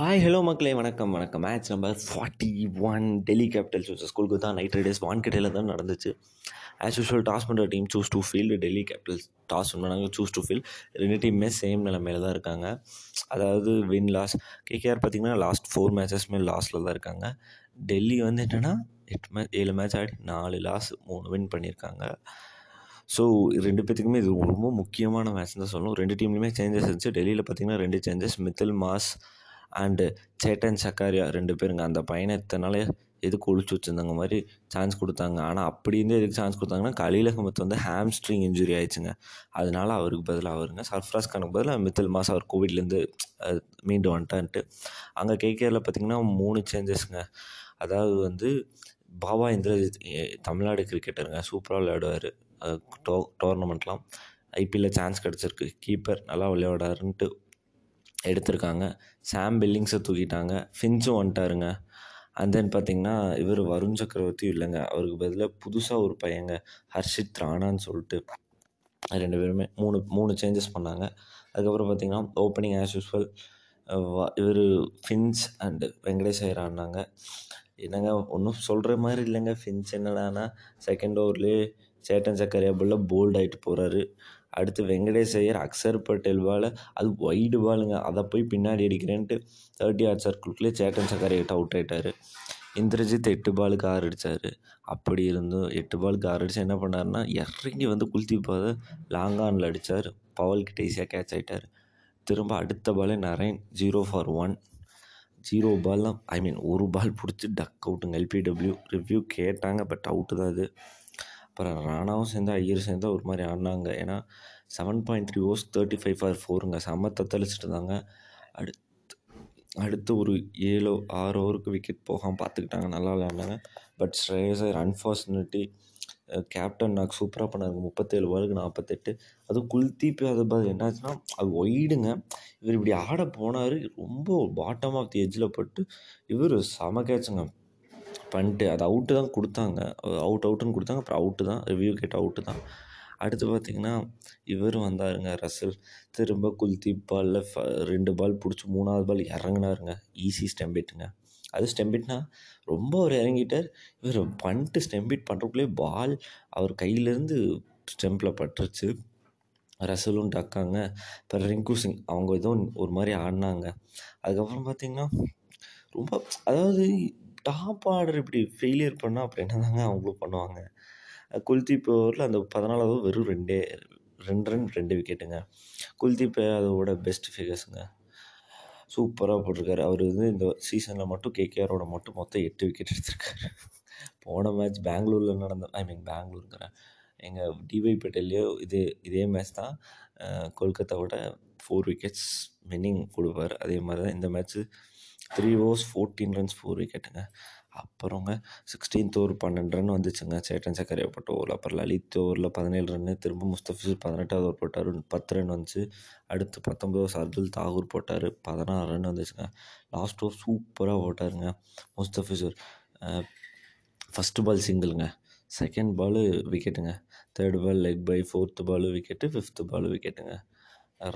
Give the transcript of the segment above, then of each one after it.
Hi hello மக்களே வணக்கம் வணக்கம். Match number forty one Delhi Capitals ஸ்கூலுக்கு தான் நைட் ரைடர்ஸ் வான்கடையில் தான் நடந்துச்சு. ஆஸ் யூஷுவல் டாஸ் பண்ணுற team choose to field Delhi Capitals toss பண்ணாங்க சூஸ் டூ ஃபீல்டு ரெண்டு டீமுமே சேம் நிலமையில தான் இருக்காங்க. அதாவது வின் லாஸ் கேகேஆர் பார்த்திங்கன்னா லாஸ்ட் ஃபோர் மேட்சஸ்மே லாஸ்டில் தான் இருக்காங்க. டெல்லி வந்து என்னென்னா எட்டு மேட்ச் ஏழு மேட்ச் ஆடி நாலு லாஸ் மூணு வின் பண்ணியிருக்காங்க. ஸோ ரெண்டு பேத்துக்குமே இது ரொம்ப முக்கியமான மேட்ச் தான் சொல்லணும். ரெண்டு டீம்லேயுமே சேஞ்சஸ் இருந்துச்சு. டெல்லியில் பார்த்திங்கன்னா ரெண்டு changes Mitchell Marsh and Chetan Sakariya ரெண்டு பேருங்க. அந்த பையனை எதுக்கு ஒழிச்சு வச்சுருந்தாங்க? மாதிரி சான்ஸ் கொடுத்தாங்க. ஆனால் அப்படி இருந்தே எதுக்கு சான்ஸ் கொடுத்தாங்கன்னா கலீல் அகமத் வந்து ஹாம்ஸ்ட்ரிங் இன்ஜுரி ஆயிடுச்சுங்க. அதனால அவருக்கு பதிலாக அவருங்க. சர்ஃப்ராஸ் கானுக்கு பதிலாக மித்தல் மாதம் அவர் கோவிட்லேருந்து மீண்டு வந்துட்டான்ட்டு. அங்கே கேகேஆரில் பார்த்திங்கன்னா மூணு சேஞ்சஸ்ங்க அதாவது வந்து பாபா இந்திரஜித் தமிழ்நாடு கிரிக்கெட்டருங்க சூப்பராக விளையாடுவார். டோ டோர்னமெண்ட்லாம் ஐபிஎல்லில் சான்ஸ் கிடச்சிருக்கு. கீப்பர் நல்லா விளையாடாருன்ட்டு எடுத்திருக்காங்க. சாம் பில்லிங்ஸை தூக்கிட்டாங்க. ஃபின்ச்சும் வந்துட்டாருங்க. அண்ட் தென் பார்த்திங்கன்னா இவர் வருண் சக்கரவர்த்தியும் இல்லைங்க. அவருக்கு பதிலாக புதுசாக ஒரு பையங்க ஹர்ஷித் ராணான்னு சொல்லிட்டு. ரெண்டு பேருமே மூணு மூணு சேஞ்சஸ் பண்ணாங்க. அதுக்கப்புறம் பார்த்திங்கன்னா ஓப்பனிங் ஆஸ் யூஸ்வல் இவர் ஃபின்ஸ் அண்டு வெங்கடேஷ் ஐயர் ஆடினாங்க என்னங்க ஒன்றும் சொல்கிற மாதிரி இல்லைங்க. ஃபின்ஸ் என்னடானா செகண்ட் ஓவர்லேயே சேட்டன் சக்கரையா பால்ல போல்ட் ஆகிட்டு போகிறாரு அடுத்து வெங்கடேஷ் ஐயர் அக்சர் பட்டேல் பால் அது ஒய்டு பாலுங்க. அதை போய் பின்னாடி அடிக்கிறேன்ட்டு தேர்ட்டி ஆர்ட் சர்க்கிள்குள்ளே சேட்டன் சக்கரையிட்ட அவுட் ஆகிட்டார் இந்திரஜித் எட்டு பாலுக்கு ஆறு அடித்தார் அப்படி இருந்தும் எட்டு பாலுக்கு ஆறு அடித்து என்ன பண்ணாருன்னா இறங்கி வந்து குல்தீப் லாங் ஆனில் அடித்தார் பவல்கிட்ட ஈஸியாக கேட்ச் ஆகிட்டார் திரும்ப அடுத்த பாலே Narine zero for one zero பால்லாம் ஐ மீன் ஒரு பால் பிடிச்சி டக் அவுட்டுங்க எல்பிடபிள்யூ ரிவ்யூ கேட்டாங்க பட் அவுட்டு தான் அது. அப்புறம் ராணாவும் சேர்ந்து ஐயரும் சேர்ந்து ஒரு மாதிரி ஆடினாங்க. ஏன்னா seven point three overs thirty five for ஃபோருங்க செம்ம தத்தளிச்சுட்டு இருந்தாங்க. அடுத்து அடுத்து ஒரு ஏழோ ஆறு ஓவருக்கு விக்கெட் போகாமல் பார்த்துக்கிட்டாங்க நல்லா விளையாண்டாங்க. பட் ஸ்ரேயசர் அன்ஃபார்ச்சுனேட்லி கேப்டன் நாக் சூப்பராக பண்ணாருங்க. முப்பத்தேழு பாலுக்கு நாற்பத்தெட்டு அதுவும் குல்தீப் யாதவ் பதில் என்னாச்சுன்னா அது ஒய்டுங்க இவர் இப்படி ஆட போனார். ரொம்ப பாட்டம் ஆஃப் தி எஜ்ஜில் போட்டு இவர் செம கேட்சுங்க பண்ணிட்டு அது அவுட்டு தான் கொடுத்தாங்க. அவுட் அவுட்டுன்னு கொடுத்தாங்க. அப்புறம் அவுட்டு தான். ரிவ்யூ கேட்டு அவுட்டு தான். அடுத்து பார்த்திங்கன்னா இவர் வந்தாருங்க ரசல். திரும்ப குல்தீப் பாலில் ஃப ரெண்டு பால் பிடிச்சி மூணாவது பால் இறங்குனாருங்க. ஈஸி ஸ்டெம்பிட்டுங்க அது ஸ்டெம்பிட்னா ரொம்ப அவர் இறங்கிட்டார். இவர் பண்ணிட்டு ஸ்டெம்பிட் பண்ணுறக்குள்ளே பால் அவர் கையிலேருந்து ஸ்டெம்பில் பட்டுருச்சு. ரசலும் டக்காங்க. அப்புறம் ரிங்கு சிங் அவங்க ஏதோ ஒரு மாதிரி ஆடினாங்க. அதுக்கப்புறம் பார்த்திங்கன்னா ரொம்ப அதாவது டாப் ஆர்டர் இப்படி ஃபெயிலியர் பண்ணால் அப்புறம் என்ன தாங்க அவங்களும் பண்ணுவாங்க? குல்தீப் ஓவரில் அந்த பதினாலாவது வெறும் ரெண்டே ரெண்டு ரன் ரெண்டு விக்கெட்டுங்க குல்தீப் அதோட பெஸ்ட் ஃபிகர்ஸுங்க சூப்பராக போட்டிருக்காரு. அவர் வந்து இந்த சீசனில் மட்டும் கேகேஆரோட மட்டும் மொத்தம் எட்டு விக்கெட் எடுத்திருக்காரு. போன மேட்ச் பெங்களூரில் நடந்த ஐ மீன் பெங்களூருங்கிறேன் எங்கள் டிவை பட்டேல்லையோ இதே இதே மேட்ச் தான். கொல்கத்தாவோட ஃபோர் விக்கெட்ஸ் வின்னிங் கொடுப்பார். அதே மாதிரி தான் இந்த match three overs fourteen runs four விக்கெட்டுங்க அப்புறங்க சிக்ஸ்டீன்த் ஓவர் பன்னெண்டு ரன் வந்துச்சுங்க. சேட்டன் சக்கரையா போட்ட ஓவர் அப்புறம் லலித் ஓவரில் பதினேழு ரன்னு திரும்ப முஸ்தபிஸ் பதினெட்டாவது ஓவர் போட்டார். பத்து ரன் வந்துச்சு. அடுத்து பத்தொம்பது அர்துல் தாகூர் போட்டார். பதினாறு ரன் வந்துச்சுங்க. லாஸ்ட் ஓவர் சூப்பராக போட்டாருங்க. முஸ்தபிசூர் ஃபஸ்ட்டு பால் சிங்கிளுங்க second ball விக்கெட்டுங்க third ball leg bye fourth ball wicket fifth ball விக்கெட்டுங்க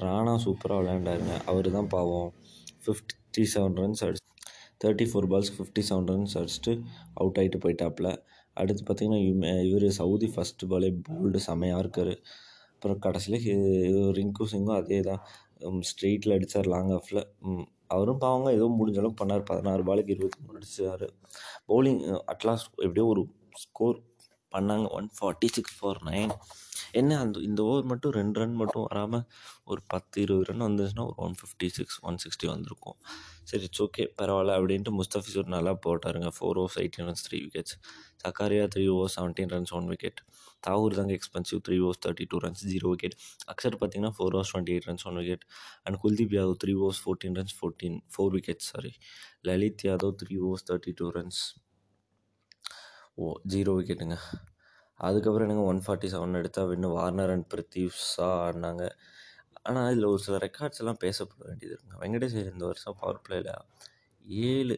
Rana சூப்பராக விளையாண்டாருங்க. அவர் தான் பாவம் சிக்ஸ்டி செவன் ரன்ஸ் அடிச்சு thirty four balls fifty seven runs அடிச்சுட்டு அவுட் ஆகிட்டு போயிட்டாப்புல. அடுத்து பார்த்திங்கன்னா இவர் சவுதி ஃபஸ்ட்டு பாலே போல்டு செமையாக இருக்கார். அப்புறம் கடைசியில் ரிங்கு சிங்கும் அதே தான் ஸ்ட்ரெயிட்டில் அடித்தார் லாங் ஆஃபில் அவரும் பாவங்க ஏதோ முடிஞ்ச அளவுக்கு பண்ணார். பதினாறு பாலுக்கு இருபத்தி மூணு அடிச்சார். பவுலிங் அட்லாஸ்ட் எப்படியோ ஒரு ஸ்கோர் பண்ணாங்க. One forty six four nine என்ன அந்த இந்த ஓவர் மட்டும் ரெண்டு ரன் மட்டும் வராமல் ஒரு பத்து இருபது ரன் வந்துச்சுன்னா ஒரு one fifty six one sixty வந்திருக்கும். சரி இட்ஸ் ஓகே பரவாயில்ல அப்படின்ட்டு முஸ்தபிசூர் நல்லா போட்டாருங்க. Four overs eighteen runs three wickets Sakariya three overs seventeen runs one wicket Thakur தாங்க expensive three overs thirty two runs zero wicket Axar பார்த்தீங்கன்னா four overs twenty eight runs one wicket and Kuldeep Yadav three overs fourteen runs fourteen four wickets sorry Lalit Yadav three overs thirty two runs o zero விக்கெட்டுங்க அதுக்கப்புறம் என்னங்க one forty seven எடுத்தால் இன்னும் Warner and பிரித்திவ்ஸா ஆடினாங்க. ஆனால் இதில் ஒரு சில records எல்லாம் பேசப்பட வேண்டியது இருக்குங்க. வெங்கடேஷ் இந்த வருஷம் பவர் பிளேயில் ஏழு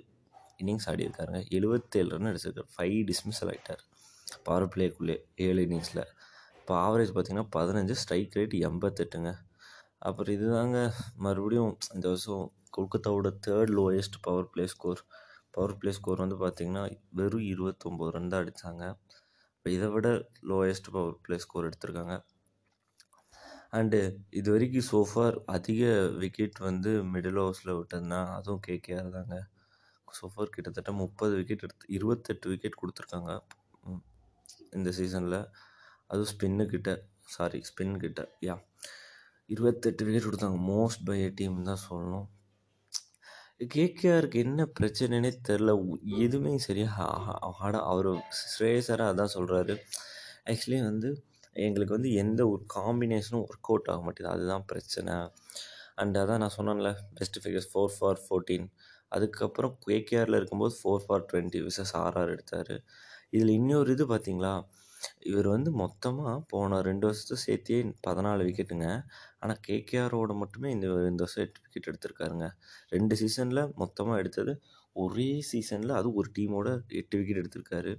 இன்னிங்ஸ் ஆடியிருக்காருங்க. எழுபத்தேழு ரன் அடிச்சிருக்காரு. ஃபைவ் டிஸ்மிஸல் ஆகிட்டார் பவர் பிளேக்குள்ளே ஏழு இன்னிங்ஸில் இப்போ ஆவரேஜ் பார்த்திங்கன்னா பதினஞ்சு ஸ்ட்ரைக் ரேட் எண்பத்தெட்டுங்க. அப்புறம் இதுதாங்க மறுபடியும் இந்த வருஷம் கொல்கத்தாவோட third lowest power play score power play score வந்து பார்த்திங்கன்னா வெறும் இருபத்தொம்போது ரன் தான் அடித்தாங்க இப்போ இதை விட லோயஸ்ட் பவர் ப்ளே ஸ்கோர் எடுத்திருக்காங்க. அண்டு இது வரைக்கும் சோஃபார் அதிக விக்கெட் வந்து மிடில் ஓவர்ஸில் விட்டதுன்னா அதுவும் கேகேஆர் தாங்க. சோஃபார் கிட்டத்தட்ட முப்பது விக்கெட் எடுத்து இருபத்தெட்டு விக்கெட் கொடுத்துருக்காங்க. இந்த சீசனில் அதுவும் ஸ்பின்னுக்கிட்ட சாரி ஸ்பின் கிட்ட யா இருபத்தெட்டு விக்கெட் கொடுத்தாங்க. மோஸ்ட் பை டீம் தான் சொல்லணும். கேகேஆருக்கு என்ன பிரச்சனைனே தெரில எதுவுமே சரியாக ஆட அவர் ஸ்ரேயஸராக அதான் சொல்கிறாரு ஆக்சுவலி வந்து எங்களுக்கு வந்து எந்த ஒரு காம்பினேஷனும் ஒர்க் அவுட் ஆக மாட்டேங்குது. அதுதான் பிரச்சனை. அண்ட் அதான் நான் சொன்னேன்ல best figures four for fourteen அதுக்கப்புறம் கேகேஆரில் இருக்கும்போது four for twenty versus RR எடுத்தார். இதில் இன்னொரு இது பார்த்தீங்களா இவர் வந்து மொத்தமாக போன ரெண்டு வருஷத்தை சேர்த்தியே பதினாலு விக்கெட்டுங்க ஆனால் கேகேஆரோட மட்டுமே இந்த இந்த வருஷம் எட்டு விக்கெட் எடுத்திருக்காருங்க. ரெண்டு சீசனில் மொத்தமாக எடுத்தது ஒரே சீசனில் அதுவும் ஒரு டீமோட எட்டு விக்கெட் எடுத்திருக்காரு.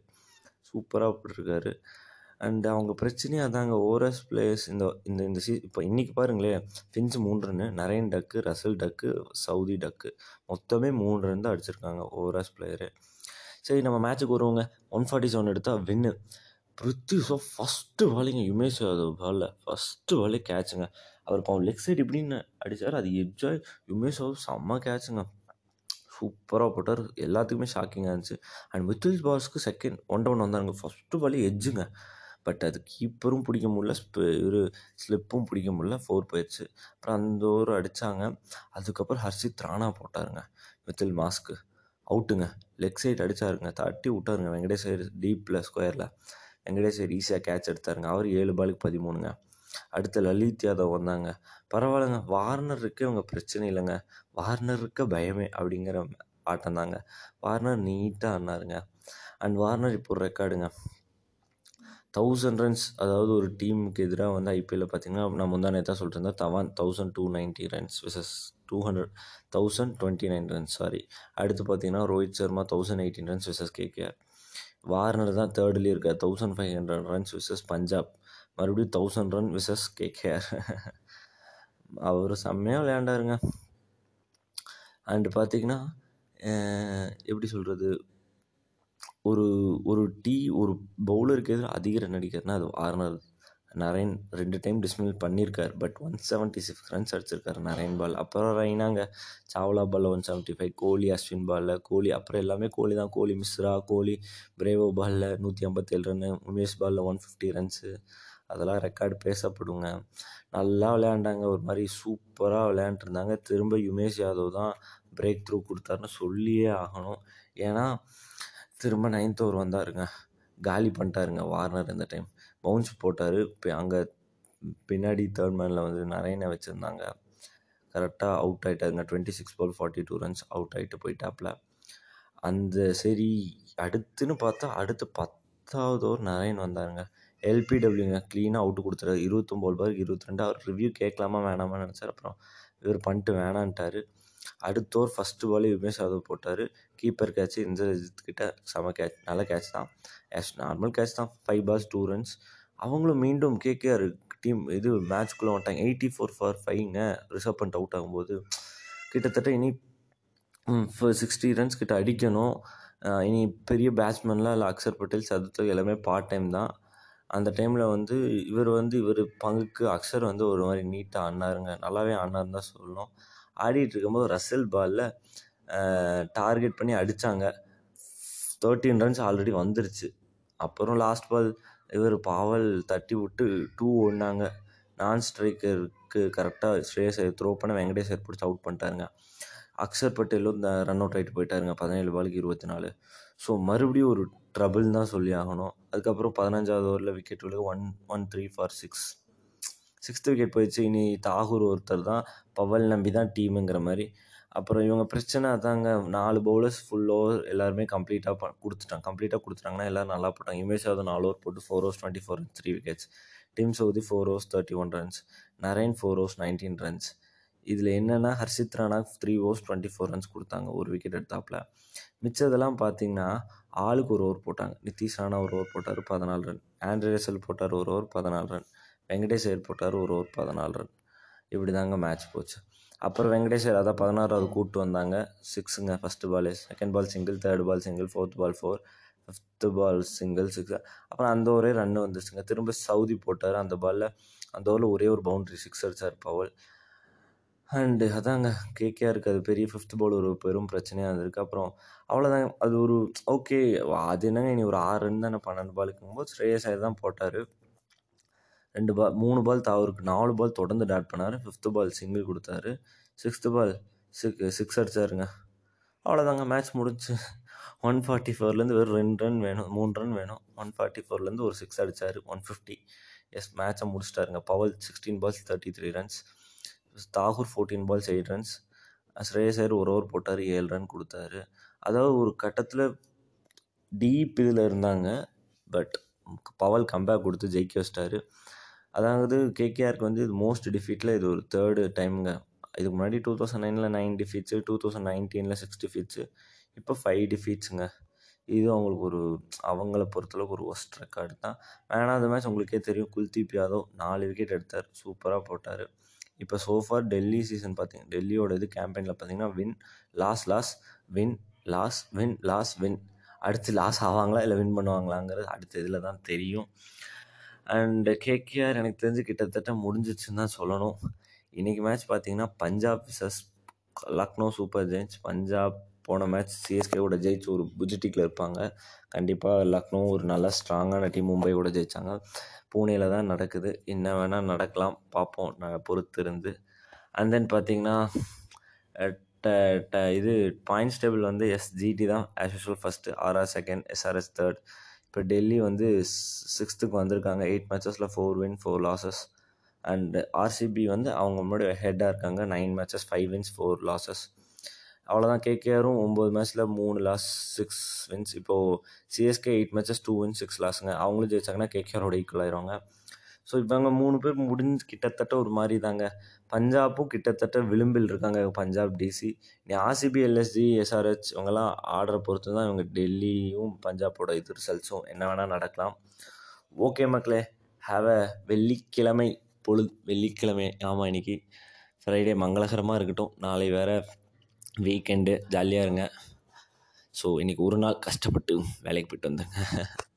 சூப்பராக போட்டிருக்காரு. அண்ட் அவங்க பிரச்சனையே அதாங்க. ஓரஸ் பிளேயர்ஸ் இந்த இந்த இந்த சீ இப்போ இன்றைக்கி பாருங்களேன் ஃபின்ஸ் மூணு ரன்னு நரேன் டக்கு ரசல் டக்கு சவுதி டக்கு மொத்தமே மூணு ரன் தான் அடிச்சிருக்காங்க ஓவராஸ் பிளேயரு சரி நம்ம மேட்ச்சுக்கு வருவோங்க. ஒன் ஃபார்ட்டி செவன் எடுத்தால் வின்னு பிருத்வி ஃபஸ்ட்டு பாலிங்க யுமேஷ் யாதவ் பாலில் ஃபஸ்ட்டு பாலே கேட்சுங்க அவர் இப்போ லெக் சைடு இப்படின்னு அடித்தார் அது எட்ஜாய் யுமேஷ் யாதவ் செம்ம கேட்சுங்க சூப்பராக போட்டார். எல்லாத்துக்குமே ஷாக்கிங்காக இருந்துச்சு. அண்ட் மித்துல் பாஸ்க்கு செகண்ட் ஒன் டவுன் வந்தாங்க ஃபஸ்ட்டு பாலே எட்ஜுங்க பட் அது கீப்பரும் பிடிக்க முடியல. ஸ்ப ஒரு ஸ்லிப்பும் பிடிக்க முடியல. ஃபோர் போயிடுச்சு. அப்புறம் அந்த ஒரு அடித்தாங்க அதுக்கப்புறம் ஹர்ஷித் ராணா போட்டாருங்க. மித்தில் மாஸ்க்கு அவுட்டுங்க லெக் சைடு அடித்தாருங்க தட்டி விட்டாருங்க. வெங்கடேஷ் சைடு டீப்பில் ஸ்கொயரில் வெங்கடேஸ்வர் ஈஸியாக கேட்ச் எடுத்தாருங்க. அவர் ஏழு பாலுக்கு பதிமூணுங்க. அடுத்து லலித் யாதவ் வந்தாங்க. பரவாயில்லைங்க. வார்னர் இருக்கே இவங்க பிரச்சனை இல்லைங்க. வார்னர் இருக்க பயமே அப்படிங்கிற ஆட்டம் தாங்க. வார்னர் நீட்டாக ஆடினாருங்க. அண்ட் வார்னர் இப்போ ஒரு ரெக்கார்டுங்க தௌசண்ட் ரன்ஸ் அதாவது ஒரு டீமுக்கு எதிராக வந்து ஐபிஎல்ல பார்த்தீங்கன்னா நான் முந்தா தான் சொல்லிட்டு இருந்தேன் Dhawan thousand two ninety runs versus two hundred thousand twenty nine runs sorry அடுத்து பார்த்தீங்கன்னா Rohit Sharma thousand eighteen runs versus KKR Warner தான் தேர்ட்லேயும் இருக்கார். Thousand five hundred runs versus Punjab மறுபடியும் தௌசண்ட் ரன் விசஸ் கேகேஆர் அவர் செம்மையாக விளையாண்டாருங்க. And பார்த்தீங்கன்னா எப்படி சொல்கிறது ஒரு ஒரு டீ ஒரு பவுலருக்கு எதிராக அதிக ரன் அடிக்கிறதுனா அது வார்னர் நரேன் ரெண்டு டைம் டிஸ்மில் பண்ணியிருக்கார் but one seventy six runs அடிச்சிருக்காரு நரேன் பால். அப்புறம் ரெய்னாங்க சாவ்லா பாலில் one seventy five Kohli Ashwin பாலில் கோலி. அப்புறம் எல்லாமே கோலி தான். கோலி மிஸ்ரா கோலி பிரேவோ பாலில் நூற்றி ஐம்பத்தேழு ரன்னு உமேஷ் பாலில் ஒன் ஃபிஃப்டி ரன்ஸு அதெல்லாம் ரெக்கார்டு பேசப்படுங்க. நல்லா விளையாண்டாங்க. ஒரு மாதிரி சூப்பராக விளையாண்டுருந்தாங்க. திரும்ப யுமேஷ் யாதவ் தான் பிரேக் த்ரூ கொடுத்தாருன்னு சொல்லியே ஆகணும். ஏன்னா திரும்ப நைன்த் ஓவர் வந்தாருங்க. காலி பண்ணிட்டாருங்க. வார்னர் இந்த டைம் பவுன்ஸ் போட்டார். இப்போ அங்கே பின்னாடி தேர்ட் மேனில் வந்து நரேனை வச்சுருந்தாங்க. கரெக்டாக out ஆகிட்டாருங்க twenty six ball forty two runs out ஆகிட்டு போயிட்டாப்புல. அந்த சரி அடுத்துன்னு பார்த்தா அடுத்து பத்தாவது ஓவர் நரேன் வந்தாருங்க. எல்பிடபிள்யூங்க க்ளீனாக அவுட்டு கொடுத்துறாரு இருபத்தொம்போது பாருக்கு இருபத்தி ரெண்டு. அவர் ரிவ்யூ கேட்கலாமா வேணாமான்னு நினச்சார். அப்புறம் இவர் பண்ணிட்டு வேணான்ட்டார். அடுத்த ஓவர் ஃபஸ்ட்டு பாலே உமேஷ் யாதவ் போட்டார். கீப்பர் கேட்ச் இந்த கிட்ட செம கேட்ச் நல்ல கேட்ச் தான். ஆஸ் நார்மல் கேட்ச் தான். ஃபைவ் பால்ஸ் டூ ரன்ஸ் அவங்களும் மீண்டும் கேகேஆர் டீம் இது மேட்ச்குள்ளே வந்துட்டாங்க. எயிட்டி ஃபோர் ஃபார் ஃபைவ்ங்க ரிசர்வ் பண்ணிட்டு அவுட் ஆகும்போது கிட்டத்தட்ட இனி சிக்ஸ்டி ரன்ஸ் கிட்ட அடிக்கணும். இனி பெரிய பேட்ஸ்மேன்லாம் இல்லை அக்ஷர் பட்டேல் சதுர்த்தக் எல்லாமே பார்ட் டைம் தான். அந்த டைமில் வந்து இவர் வந்து இவர் பங்குக்கு அக்ஷர் வந்து ஒரு மாதிரி நீட்டாக ஆடினாருங்க நல்லாவே ஆடினாருன்னு தான் சொல்லணும். ஆடிட்டு இருக்கும்போது ரசல் பாலில் டார்கெட் பண்ணி அடித்தாங்க தேர்ட்டீன் ரன்ஸ் ஆல்ரெடி வந்துருச்சு. அப்புறம் லாஸ்ட் பால் இவர் பாவல் தட்டி விட்டு டூ ஒன்னாங்க நான் ஸ்ட்ரைக்கருக்கு கரெக்டாக ஸ்ரேயஸ் த்ரோ பண்ண வெங்கடேஷ் பிடிச்சி அவுட் பண்ணிட்டாருங்க. அக்ஷர் பட்டேலும் இந்த ரன் அவுட் ஆகிட்டு போயிட்டாருங்க. பதினேழு பாலுக்கு இருபத்தி நாலு ஸோ மறுபடியும் ஒரு ட்ரபிள் தான் சொல்லி ஆகணும். அதுக்கப்புறம் பதினஞ்சாவது ஓவரில் விக்கெட் விழுக one one three for six sixth wicket போயிடுச்சு. இனி தாகூர் ஒருத்தர் தான். பவல் நம்பி தான் டீமுங்கிற மாதிரி. அப்புறம் இவங்க பிரச்சனை அதாங்க. நாலு பவுலர்ஸ் ஃபுல் ஓவர் எல்லாருமே கம்ப்ளீட்டாக ப கொடுத்துட்டாங்க. கம்ப்ளீட்டாக கொடுத்துட்டாங்கன்னா எல்லோரும் நல்லா போட்டாங்க. இமேஷ் யாதவ் நாலு ஓவர் போட்டு four overs twenty four runs three wickets Tim Southee four overs thirty one runs Narine four overs nineteen runs இதில் என்னென்னா Harshit Rana three overs twenty four runs கொடுத்தாங்க. ஒரு விக்கெட் எடுத்தாப்புல. மிச்சதெல்லாம் பார்த்தீங்கன்னா ஆளுக்கு ஒரு ஓவர் போட்டாங்க. நிதிஷ் ராணா ஒரு ஓவர் போட்டார் பதினாலு ரன் ஆண்ட்ரே ரசல் போட்டார் ஒரு ஓவர் பதினாலு ரன் வெங்கடேஷ் ஐயர் போட்டார் ஒரு ஓவர் பதினாலு ரன். இப்படி தாங்க மேட்ச் போச்சு. அப்புறம் வெங்கடேஷர் அதான் பதினாறாவது கூப்பிட்டு வந்தாங்க. சிக்ஸுங்க first ball second ball single third ball single fourth ball four fifth ball single six அப்புறம் அந்த ஒரே ரன் வந்துச்சுங்க. திரும்ப சவுதி போட்டார். அந்த பாலில் அந்த ஓவரில் ஒரே ஒரு பவுண்ட்ரி சிக்ஸ் அடிச்சார் பவல். அண்டு அதாங்க கேகேஆருக்கு அது பெரிய ஃபிஃப்த் பால் ஒரு பெரும் பிரச்சனையாக இருந்திருக்கு. அப்புறம் அவ்வளோதாங்க அது ஒரு ஓகே அது என்னங்க இனி ஒரு ஆறு ரன் தானே பன்னெண்டு பாலுக்கும் போது ஸ்ரேயஸ் ஐயர் தான் போட்டார். ரெண்டு பால் மூணு பால் அவருக்கு நாலு பால் தொடர்ந்து டாட் பண்ணார். ஃபிஃப்த்து பால் சிங்கிள் கொடுத்தாரு. சிக்ஸ்த்து பால் சிக் சிக்ஸ் அடிச்சாருங்க. அவ்வளோதாங்க மேட்ச் முடிஞ்சு. ஒன் ஃபார்ட்டி ஃபோர்லேருந்து வெறும் ரெண்டு ரன் வேணும் மூணு ரன் வேணும். ஒன் ஃபார்ட்டி ஃபோர்லேருந்து ஒரு சிக்ஸ் அடித்தார் ஒன் ஃபிஃப்டி எஸ் மேட்சை முடிச்சிட்டாருங்க. Powell sixteen balls thirty three runs Thakur fourteen balls eight runs Shreyas Iyer ஒரு ஓவர் போட்டார் ஏழு ரன் கொடுத்தாரு. அதாவது ஒரு கட்டத்தில் டீப் இதில் இருந்தாங்க பட் பவல் கம்பேக் கொடுத்து ஜெயிக்க வச்சிட்டாரு. அதாவது கேகேஆருக்கு வந்து இது மோஸ்ட் டிஃபீட்டில் இது ஒரு தேர்டு டைமுங்க இதுக்கு முன்னாடி டூ தௌசண்ட் நைனில் நைன் டிஃபீட்ஸு டூ தௌசண்ட் நைன்டீனில் சிக்ஸ் டிஃபீட்ஸு இப்போ ஃபைவ் டிஃபீட்ஸுங்க இது அவங்களுக்கு ஒரு அவங்கள பொறுத்தளவுக்கு ஒரு ஒஸ்ட் ரெக்கார்டு தான். வேணாம் அந்த மேட்ச் உங்களுக்கே தெரியும். குல்தீப் யாதவ் நாலு விக்கெட் எடுத்தார். சூப்பராக போட்டார். இப்போ சோஃபார் டெல்லி சீசன் பார்த்திங்க டெல்லியோட இது கேம்பெயினில் பார்த்தீங்கன்னா win loss loss win loss win loss win அடுத்து லாஸ் ஆவாங்களா? இல்லை வின் பண்ணுவாங்களாங்கிறது அடுத்த இதில் தான் தெரியும். அண்டு கேகேஆர் எனக்கு தெரிஞ்சு கிட்டத்தட்ட முடிஞ்சிச்சுன்னு தான் சொல்லணும். இன்றைக்கி மேட்ச் பார்த்தீங்கன்னா Punjab versus Lucknow Super Giants Punjab போன மேட்ச் சிஎஸ்கேவோட ஜெயிச்சு ஒரு புஜிட்டிக்கில் இருப்பாங்க. கண்டிப்பாக லக்னோ ஒரு நல்ல ஸ்ட்ராங்கான டீம் மும்பையோட ஜெயித்தாங்க பூனேயில் தான் நடக்குது. என்ன வேணால் நடக்கலாம். பார்ப்போம். நான் பொறுத்து இருந்து. அண்ட் தென் பார்த்தீங்கன்னா ட ட இது பாயிண்ட்ஸ் டேபிள் வந்து எஸ்ஜிடி தான். As usual first RR second SRS third இப்போ டெல்லி வந்து சிக்ஸ்த்துக்கு வந்திருக்காங்க. Eight மேட்சஸில் four win four losses and RCB வந்து அவங்க முன்னாடி ஹெட்டாக இருக்காங்க. Nine matches five wins four losses அவ்வளோதான் கேகேஆரும் ஒம்பது மேட்ச்சில் மூணு லாஸ் சிக்ஸ் வின்ஸ் இப்போது CSK eight matches two win six லாஸுங்க அவங்களும் ஜெயிச்சாங்கன்னா கேகேஆரோட ஈக்குவல் ஆயிடுவாங்க ஸோ இவங்க மூணு பேர் முடிஞ்சு கிட்டத்தட்ட ஒரு மாதிரி தாங்க பஞ்சாப்பும் கிட்டத்தட்ட விளிம்பில் இருக்காங்க. பஞ்சாப் டிசி இனி ஆர்சிபி எல்எஸ்ஜி எஸ்ஆர்ஹெச் இவங்கெல்லாம் ஆர்டரை பொறுத்து தான் இவங்க டெல்லியும் பஞ்சாப்போட இது ரிசல்ட்ஸும் என்ன வேணால் நடக்கலாம். ஓகே மக்களே ஹாவ் அ வெள்ளிக்கிழமை பொழுது வெள்ளிக்கிழமை ஆமாம் இன்றைக்கி ஃப்ரைடே மங்களகரமாக இருக்கட்டும். நாளை வேறு வீக்கெண்டு ஜாலியாக இருங்க. ஸோ இன்றைக்கி ஒரு நாள் கஷ்டப்பட்டு வேலைக்கு போயிட்டு வந்தேங்க